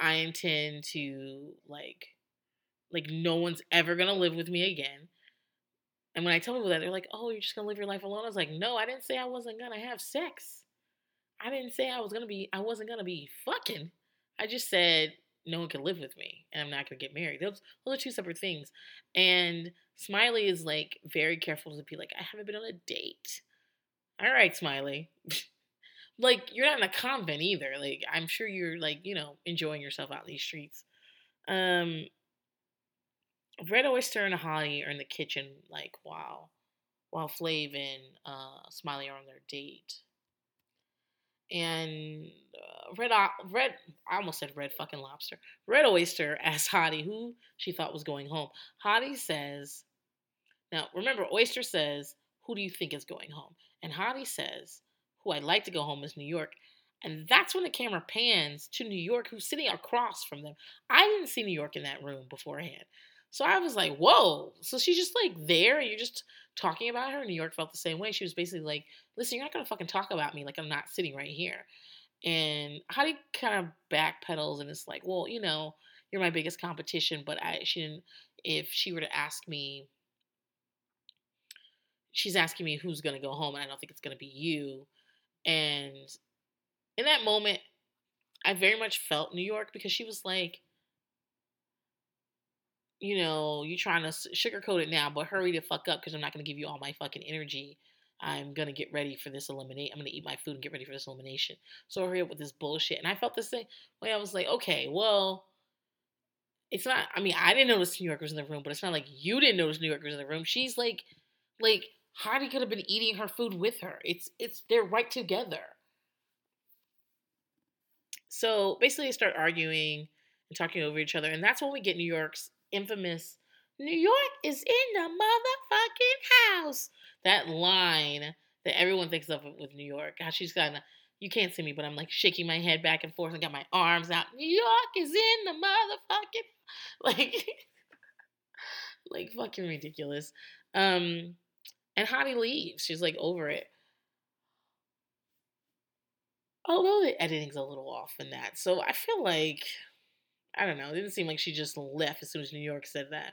I intend to like like no one's ever gonna live with me again. And when I tell people that, they're like, oh, you're just gonna live your life alone. I was like, no, I didn't say I wasn't gonna have sex. I didn't say I was gonna be, I wasn't gonna be fucking. I just said no one can live with me and I'm not gonna get married. Those, those are two separate things. And Smiley is like very careful to be like, I haven't been on a date. All right, Smiley. like you're not in a convent either. Like I'm sure you're like, you know, enjoying yourself out in these streets. Um Red Oyster and Hottie are in the kitchen, like while while Flav and uh, Smiley are on their date. And uh, Red Red I almost said Red fucking Lobster. Red Oyster asks Hottie who she thought was going home. Hottie says, now remember, Oyster says, "Who do you think is going home?" And Hottie says, "Who I'd like to go home is New York." And that's when the camera pans to New York, who's sitting across from them. I didn't see New York in that room beforehand. So I was like, whoa. So she's just like there, and you're just talking about her. New York felt the same way. She was basically like, listen, you're not gonna fucking talk about me like I'm not sitting right here. And Hottie kind of backpedals and it's like, well, you know, you're my biggest competition, but I she didn't if she were to ask me she's asking me who's gonna go home, and I don't think it's gonna be you. And in that moment, I very much felt New York because she was like, you know, you're trying to sugarcoat it now, but hurry the fuck up because I'm not gonna give you all my fucking energy. I'm gonna get ready for this eliminate. I'm gonna eat my food and get ready for this elimination. So hurry up with this bullshit. And I felt the same way. I was like, okay, well, it's not. I mean, I didn't notice New York was in the room, but it's not like you didn't notice New York was in the room. She's like, like Hottie could have been eating her food with her. It's it's they're right together. So basically, they start arguing and talking over each other, and that's when we get New York's infamous "New York is in the motherfucking house." That line that everyone thinks of with New York. How she's kind of you can't see me, but I'm like shaking my head back and forth and got my arms out. New York is in the motherfucking like like fucking ridiculous. Um and Hottie leaves. She's like over it. Although the editing's a little off in that. So I feel like, I don't know, it didn't seem like she just left as soon as New York said that.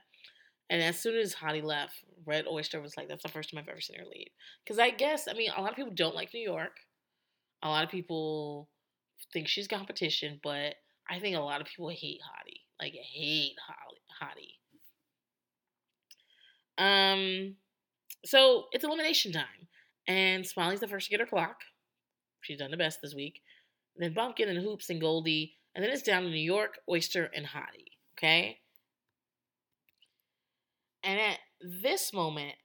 And as soon as Hottie left, Red Oyster was like, that's the first time I've ever seen her leave. Because I guess, I mean, a lot of people don't like New York. A lot of people think she's competition, but I think a lot of people hate Hottie. Like, hate Hottie. Um, so it's elimination time. And Smiley's the first to get her clock. She's done the best this week. Then Pumpkin and Hoopz and Goldie. And then it's down to New York, Oyster, and Hottie. Okay? And at this moment,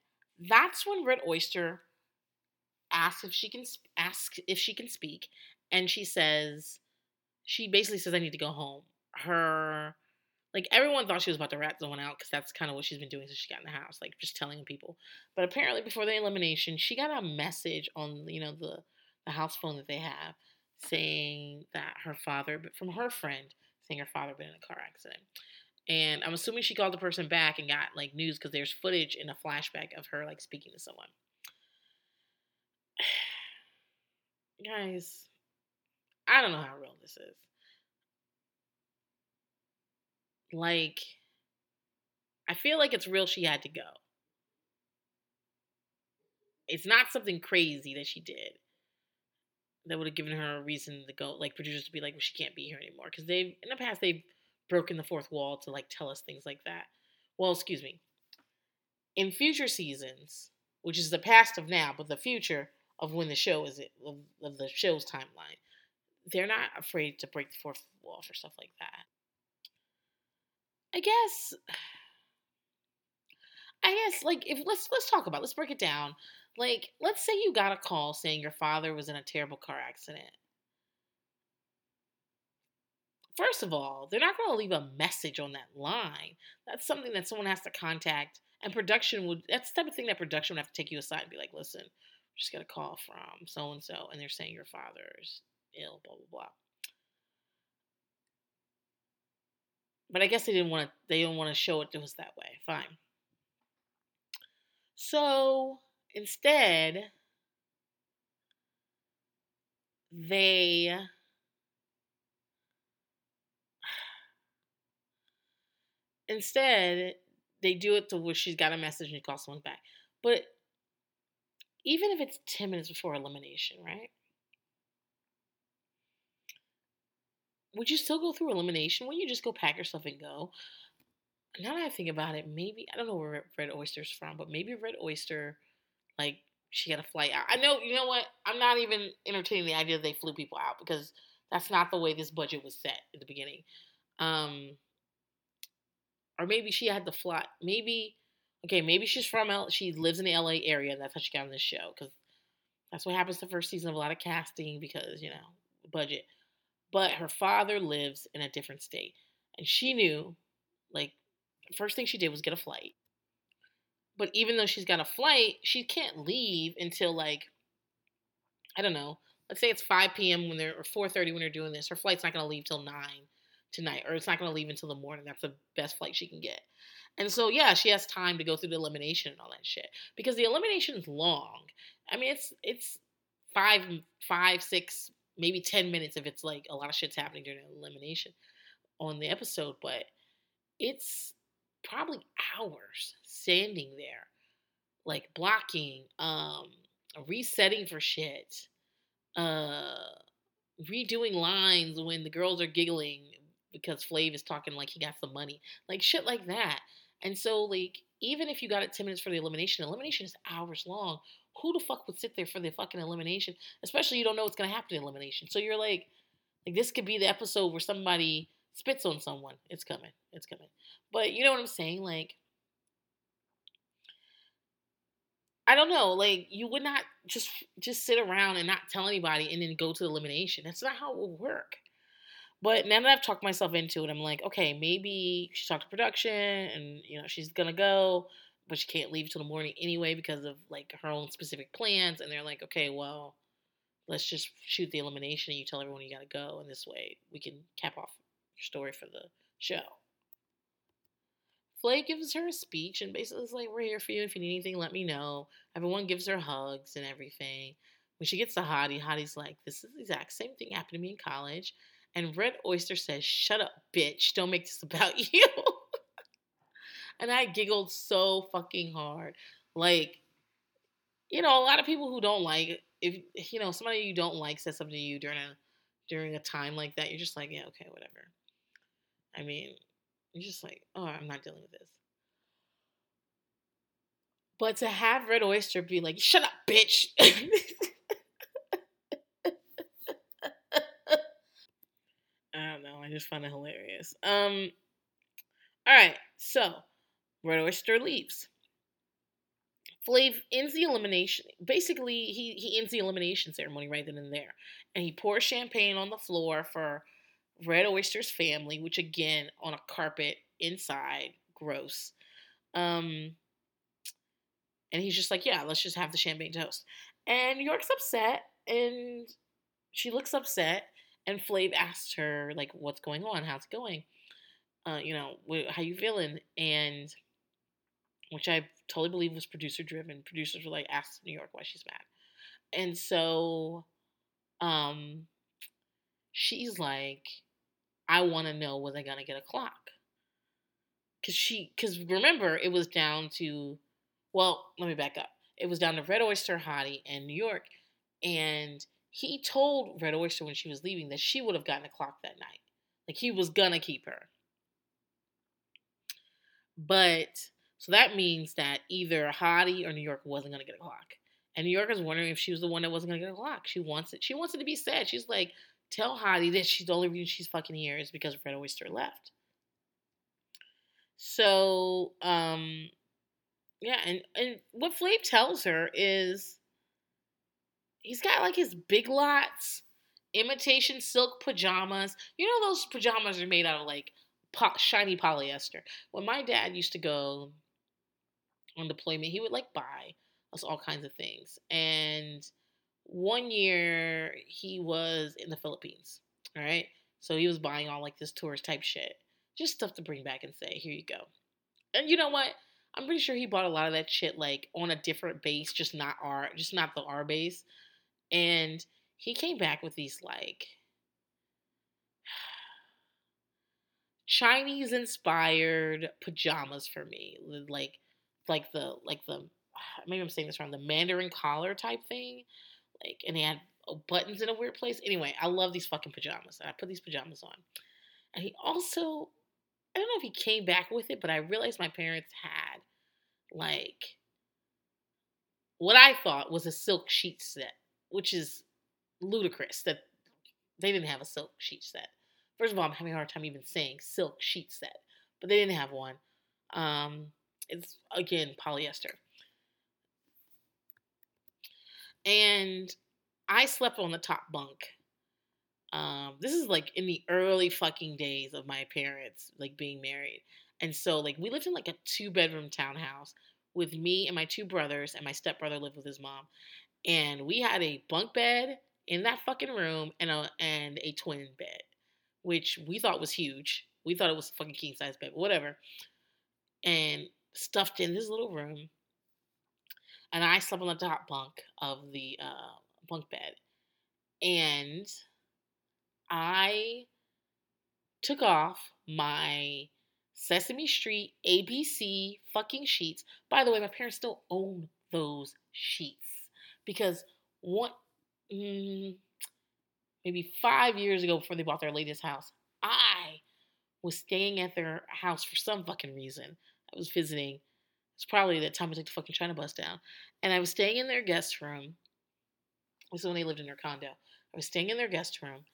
that's when Red Oyster asks if she can ask if she can speak, and she says, she basically says, "I need to go home." Her like everyone thought she was about to rat someone out because that's kind of what she's been doing since she got in the house, like just telling people. But apparently, before the elimination, she got a message on you know the the house phone that they have saying that her father, but from her friend, saying her father been in a car accident. And I'm assuming she called the person back and got like news because there's footage in a flashback of her like speaking to someone. Guys, I don't know how real this is. Like, I feel like it's real she had to go. It's not something crazy that she did that would have given her a reason to go, like producers to be like, well, she can't be here anymore. Because they've, in the past, they've broken the fourth wall to like tell us things like that. Well, excuse me. In future seasons, which is the past of now, but the future of when the show is of, of the show's timeline, they're not afraid to break the fourth wall for stuff like that. I guess I guess like if let's let's talk about let's break it down. Like let's say you got a call saying your father was in a terrible car accident. First of all, they're not going to leave a message on that line. That's something that someone has to contact and production would that's the type of thing that production would have to take you aside and be like, "Listen, just got a call from so and so and they're saying your father's ill, blah blah blah." But I guess they didn't want to. They didn't want to show it to us that way. Fine. So instead, they instead they do it to where she's got a message and you call someone back. But even if it's 10 minutes before elimination, right? would you still go through elimination? Wouldn't you just go pack yourself and go? Now that I think about it, maybe I don't know where Red Oyster's from, but maybe Red Oyster, like she got a flight out. I know, you know what? I'm not even entertaining the idea that they flew people out because that's not the way this budget was set at the beginning. Um, or maybe she had to fly. Maybe, okay, maybe she's from L. She lives in the LA area, and that's how she got on this show because that's what happens the first season of a lot of casting because you know budget but her father lives in a different state. And she knew, like, first thing she did was get a flight. But even though she's got a flight, she can't leave until, like, I don't know, let's say it's 5 p.m. when they're or 4:30 when they're doing this. Her flight's not gonna leave till nine tonight, or it's not gonna leave until the morning. That's the best flight she can get. And so yeah, she has time to go through the elimination and all that shit because the elimination is long. I mean, it's it's five, five, six, maybe ten minutes if it's like a lot of shit's happening during the elimination on the episode, but it's probably hours standing there, like blocking, um, resetting for shit, uh, redoing lines when the girls are giggling because Flav is talking like he got some money, like shit like that. And so, like, even if you got it 10 minutes for the elimination, elimination is hours long. Who the fuck would sit there for the fucking elimination? Especially you don't know what's gonna happen in elimination. So you're like, like this could be the episode where somebody spits on someone. It's coming. It's coming. But you know what I'm saying? Like, I don't know. Like, you would not just just sit around and not tell anybody and then go to the elimination. That's not how it would work. But now that I've talked myself into it, I'm like, okay, maybe she talked to production and you know she's gonna go, but she can't leave till the morning anyway because of like her own specific plans. And they're like, okay, well, let's just shoot the elimination and you tell everyone you gotta go, and this way we can cap off story for the show. Flav gives her a speech and basically is like, We're here for you. If you need anything, let me know. Everyone gives her hugs and everything. When she gets to Hottie, Hottie's like, This is the exact same thing happened to me in college. And Red Oyster says, Shut up, bitch. Don't make this about you. and I giggled so fucking hard. Like, you know, a lot of people who don't like if you know somebody you don't like says something to you during a during a time like that, you're just like, yeah, okay, whatever. I mean, you're just like, oh, I'm not dealing with this. But to have Red Oyster be like, shut up, bitch. I don't know. I just find it hilarious. Um, all right. So, Red Oyster leaves. Flav ends the elimination. Basically, he he ends the elimination ceremony right then and there, and he pours champagne on the floor for Red Oyster's family, which again on a carpet inside, gross. Um, and he's just like, yeah, let's just have the champagne toast. And York's upset, and she looks upset, and Flav asks her like, what's going on? How's it going? Uh, you know, how you feeling? And which I totally believe was producer driven. Producers were like, ask New York why she's mad. And so um she's like, I want to know was I gonna get a clock? Cause she, cause remember it was down to, well, let me back up. It was down to Red Oyster Hottie and New York, and he told Red Oyster when she was leaving that she would have gotten a clock that night. Like he was gonna keep her. But so that means that either Hottie or New York wasn't gonna get a clock. And New York is wondering if she was the one that wasn't gonna get a clock. She wants it. She wants it to be said. She's like, tell Hottie that she's the only reason she's fucking here is because Red Oyster left. So, um, yeah, and and what Flav tells her is he's got like his big lots imitation silk pajamas. You know those pajamas are made out of like po- shiny polyester. When my dad used to go on deployment, he would like buy us all kinds of things. And one year he was in the Philippines. All right. So he was buying all like this tourist type shit. Just stuff to bring back and say, here you go. And you know what? I'm pretty sure he bought a lot of that shit like on a different base, just not our just not the R base. And he came back with these like Chinese inspired pajamas for me. Like like the like the maybe I'm saying this wrong, the Mandarin collar type thing. Like and they had oh, buttons in a weird place. Anyway, I love these fucking pajamas. And I put these pajamas on. And he also I don't know if he came back with it, but I realized my parents had like what I thought was a silk sheet set, which is ludicrous that they didn't have a silk sheet set. First of all, I'm having a hard time even saying silk sheet set, but they didn't have one. Um, it's again polyester. And I slept on the top bunk. Um, this is like in the early fucking days of my parents like being married. And so like we lived in like a two bedroom townhouse with me and my two brothers and my stepbrother lived with his mom. And we had a bunk bed in that fucking room and a and a twin bed, which we thought was huge. We thought it was a fucking king size bed, whatever. And stuffed in this little room. And I slept on the top bunk of the uh, bunk bed. And I took off my Sesame Street ABC fucking sheets. By the way, my parents still own those sheets because one, mm, maybe five years ago before they bought their latest house, I was staying at their house for some fucking reason. I was visiting. It's probably that time I took the fucking China bus down. And I was staying in their guest room. This is when they lived in their condo. I was staying in their guest room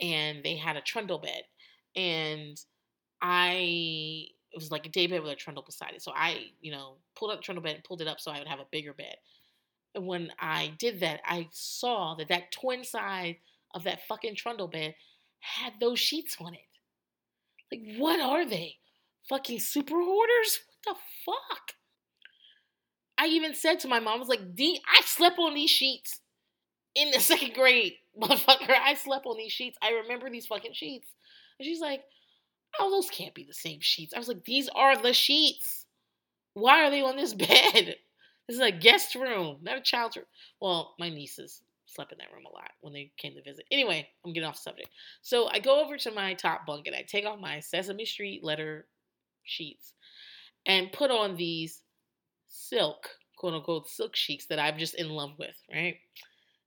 and they had a trundle bed. And I it was like a day bed with a trundle beside it. So I, you know, pulled out the trundle bed and pulled it up so I would have a bigger bed. And when I did that, I saw that that twin side of that fucking trundle bed had those sheets on it. Like, what are they? Fucking super hoarders? What the fuck? I even said to my mom, I was like, D, I slept on these sheets in the second grade, motherfucker. I slept on these sheets. I remember these fucking sheets. And she's like, oh, those can't be the same sheets. I was like, these are the sheets. Why are they on this bed? This is a guest room, not a child's room. Well, my nieces slept in that room a lot when they came to visit. Anyway, I'm getting off subject. So I go over to my top bunk and I take off my Sesame Street letter sheets and put on these silk, quote unquote, silk sheets that I'm just in love with, right?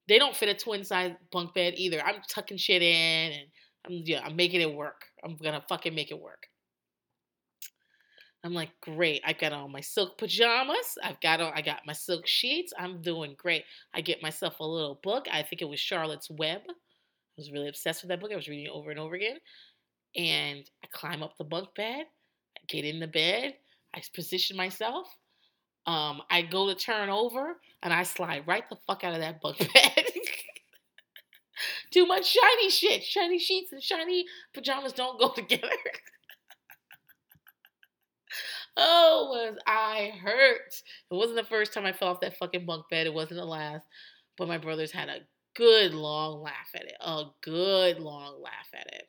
They don't fit a twin size bunk bed either. I'm tucking shit in and I'm yeah, I'm making it work. I'm gonna fucking make it work. I'm like, great. I've got on my silk pajamas. I've got on, I got my silk sheets. I'm doing great. I get myself a little book. I think it was Charlotte's Web. I was really obsessed with that book. I was reading it over and over again. And I climb up the bunk bed. I get in the bed. I position myself. Um, I go to turn over and I slide right the fuck out of that bunk bed. Too much shiny shit. Shiny sheets and shiny pajamas don't go together. oh, was I hurt. It wasn't the first time I fell off that fucking bunk bed. It wasn't the last. But my brothers had a good long laugh at it. A good long laugh at it.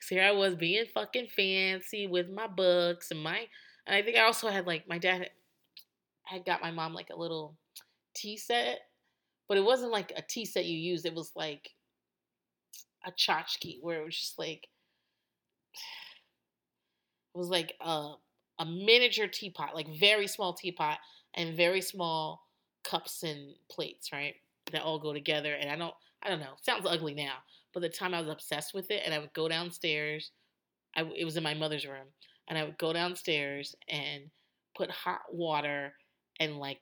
so here I was being fucking fancy with my books and my and I think I also had like my dad had got my mom like a little tea set but it wasn't like a tea set you used. It was like a tchotchke where it was just like it was like a a miniature teapot, like very small teapot and very small cups and plates, right? That all go together. And I don't I don't know. Sounds ugly now, but the time I was obsessed with it, and I would go downstairs. I it was in my mother's room, and I would go downstairs and put hot water and like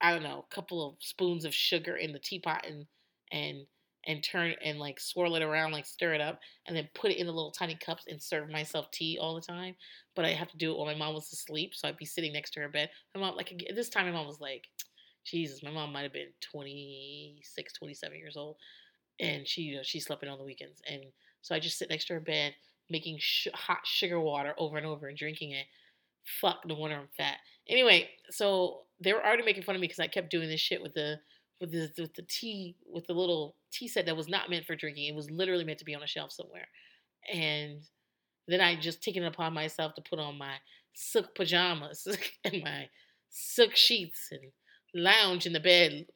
I don't know, a couple of spoons of sugar in the teapot and and and turn and like swirl it around, like stir it up, and then put it in the little tiny cups and serve myself tea all the time. But I have to do it while my mom was asleep, so I'd be sitting next to her bed. My mom, like this time, my mom was like, Jesus, my mom might have been 26, 27 years old, and she, you know, she slept in on the weekends, and so I just sit next to her bed making sh- hot sugar water over and over and drinking it. Fuck, no wonder I'm fat. Anyway, so they were already making fun of me because I kept doing this shit with the with the with the tea with the little tea set that was not meant for drinking. It was literally meant to be on a shelf somewhere. And then I just taken it upon myself to put on my silk pajamas and my silk sheets and lounge in the bed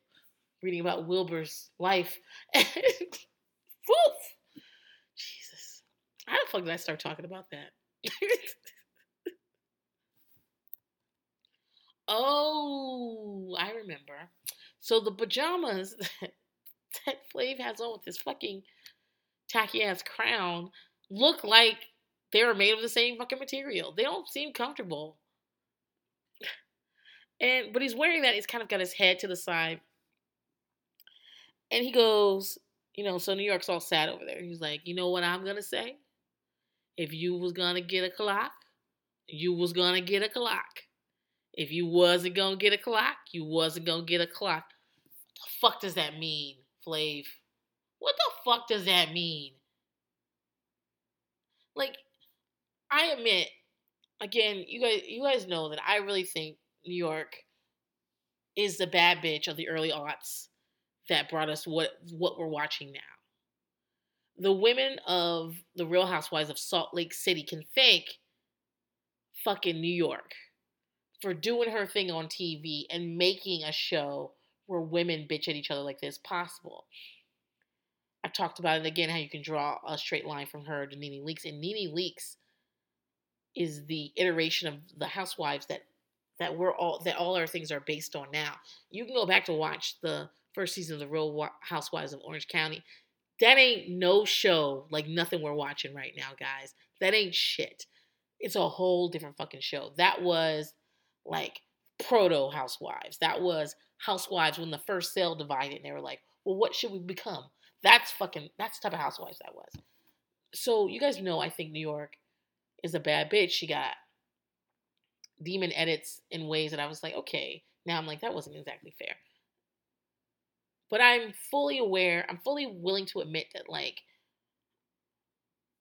reading about Wilbur's life. And woof! How the fuck did I start talking about that? Oh, I remember. So the pajamas that, Flav has on with his fucking tacky ass crown look like they are made of the same fucking material. They don't seem comfortable. And but he's wearing that. He's kind of got his head to the side. And he goes, you know, so New York's all sad over there. He's like, you know what I'm gonna say? If you was gonna get a clock, you was gonna get a clock. If you wasn't gonna get a clock, you wasn't gonna get a clock. What the fuck does that mean, Flav? What the fuck does that mean? Like, I admit, again, you guys, you guys know that I really think New York is the bad bitch of the early aughts. that brought us what what we're watching now. The women of the Real Housewives of Salt Lake City can thank fucking New York for doing her thing on TV and making a show where women bitch at each other like this possible. I've talked about it again how you can draw a straight line from her to Nene Leakes, and Nene Leakes is the iteration of the housewives that that we're all that all our things are based on now. You can go back to watch the first season of the Real Housewives of Orange County. That ain't no show like nothing we're watching right now, guys. That ain't shit. It's a whole different fucking show. That was like proto housewives. That was housewives when the first cell divided and they were like, well, what should we become? That's fucking, that's the type of housewives that was. So you guys know, I think New York is a bad bitch. She got demon edits in ways that I was like, okay. Now I'm like, that wasn't exactly fair. But I'm fully aware, I'm fully willing to admit that, like,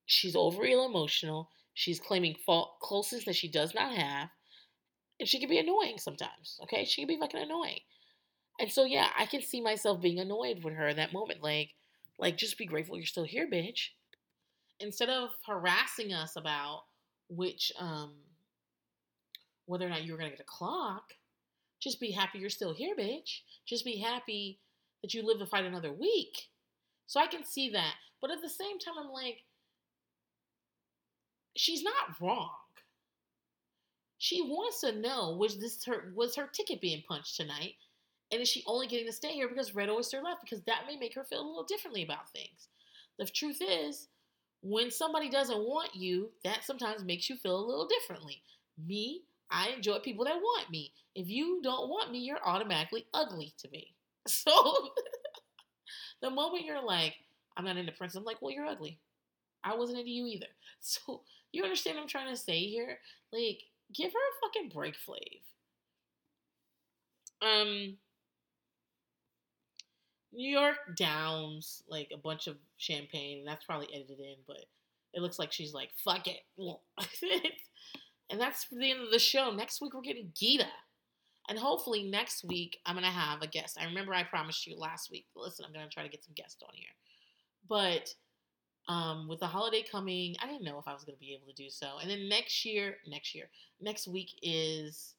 she's overly emotional. She's claiming fault closeness that she does not have. And she can be annoying sometimes. Okay. She can be fucking annoying. And so yeah, I can see myself being annoyed with her in that moment. Like, like just be grateful you're still here, bitch. Instead of harassing us about which um whether or not you were gonna get a clock, just be happy you're still here, bitch. Just be happy that you live to fight another week. So I can see that. But at the same time, I'm like, she's not wrong. She wants to know was this her was her ticket being punched tonight? And is she only getting to stay here because Red Oyster left? Because that may make her feel a little differently about things. The truth is, when somebody doesn't want you, that sometimes makes you feel a little differently. Me, I enjoy people that want me. If you don't want me, you're automatically ugly to me. So the moment you're like, I'm not into Prince, I'm like, well, you're ugly. I wasn't into you either. So you understand what I'm trying to say here? Like, give her a fucking break, Flav. Um, New York downs like a bunch of champagne, that's probably edited in, but it looks like she's like, fuck it. and that's the end of the show. Next week, we're getting Gita. And hopefully, next week, I'm going to have a guest. I remember I promised you last week. Listen, I'm going to try to get some guests on here. But um, with the holiday coming, I didn't know if I was going to be able to do so. And then next year, next year, next week is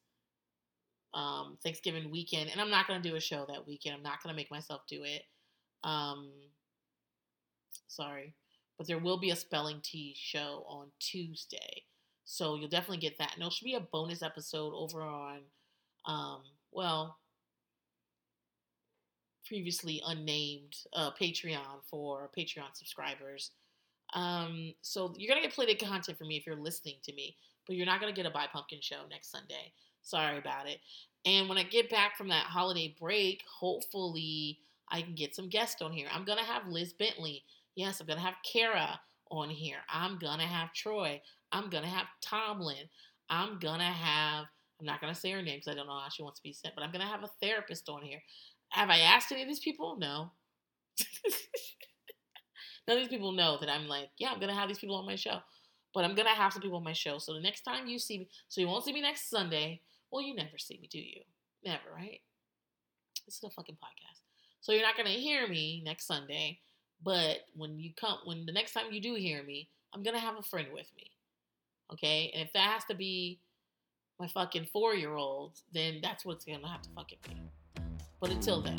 um, Thanksgiving weekend, and I'm not gonna do a show that weekend. I'm not gonna make myself do it. Um, sorry, but there will be a spelling tea show on Tuesday, so you'll definitely get that. And there should be a bonus episode over on, um, well, previously unnamed uh, Patreon for Patreon subscribers. Um, so you're gonna get plenty of content from me if you're listening to me, but you're not gonna get a Buy Pumpkin show next Sunday. Sorry about it. And when I get back from that holiday break, hopefully I can get some guests on here. I'm to have Liz Bentley. Yes, I'm to have Kara on here. I'm to have Troy. I'm to have Tomlin. I'm to have, I'm not going to say her name because I don't know how she wants to be sent, but I'm going to have a therapist on here. Have I asked any of these people? No. None of these people know that I'm like, yeah, I'm going to have these people on my show. But I'm going to have some people on my show. So the next time you see me, so you won't see me next Sunday well, you never see me, do you? Never, right? This is a fucking podcast. So you're not gonna hear me next Sunday, but when you come when the next time you do hear me, I'm gonna have a friend with me. Okay? And if that has to be my fucking four year old, then that's what it's gonna have to fucking be. But until then.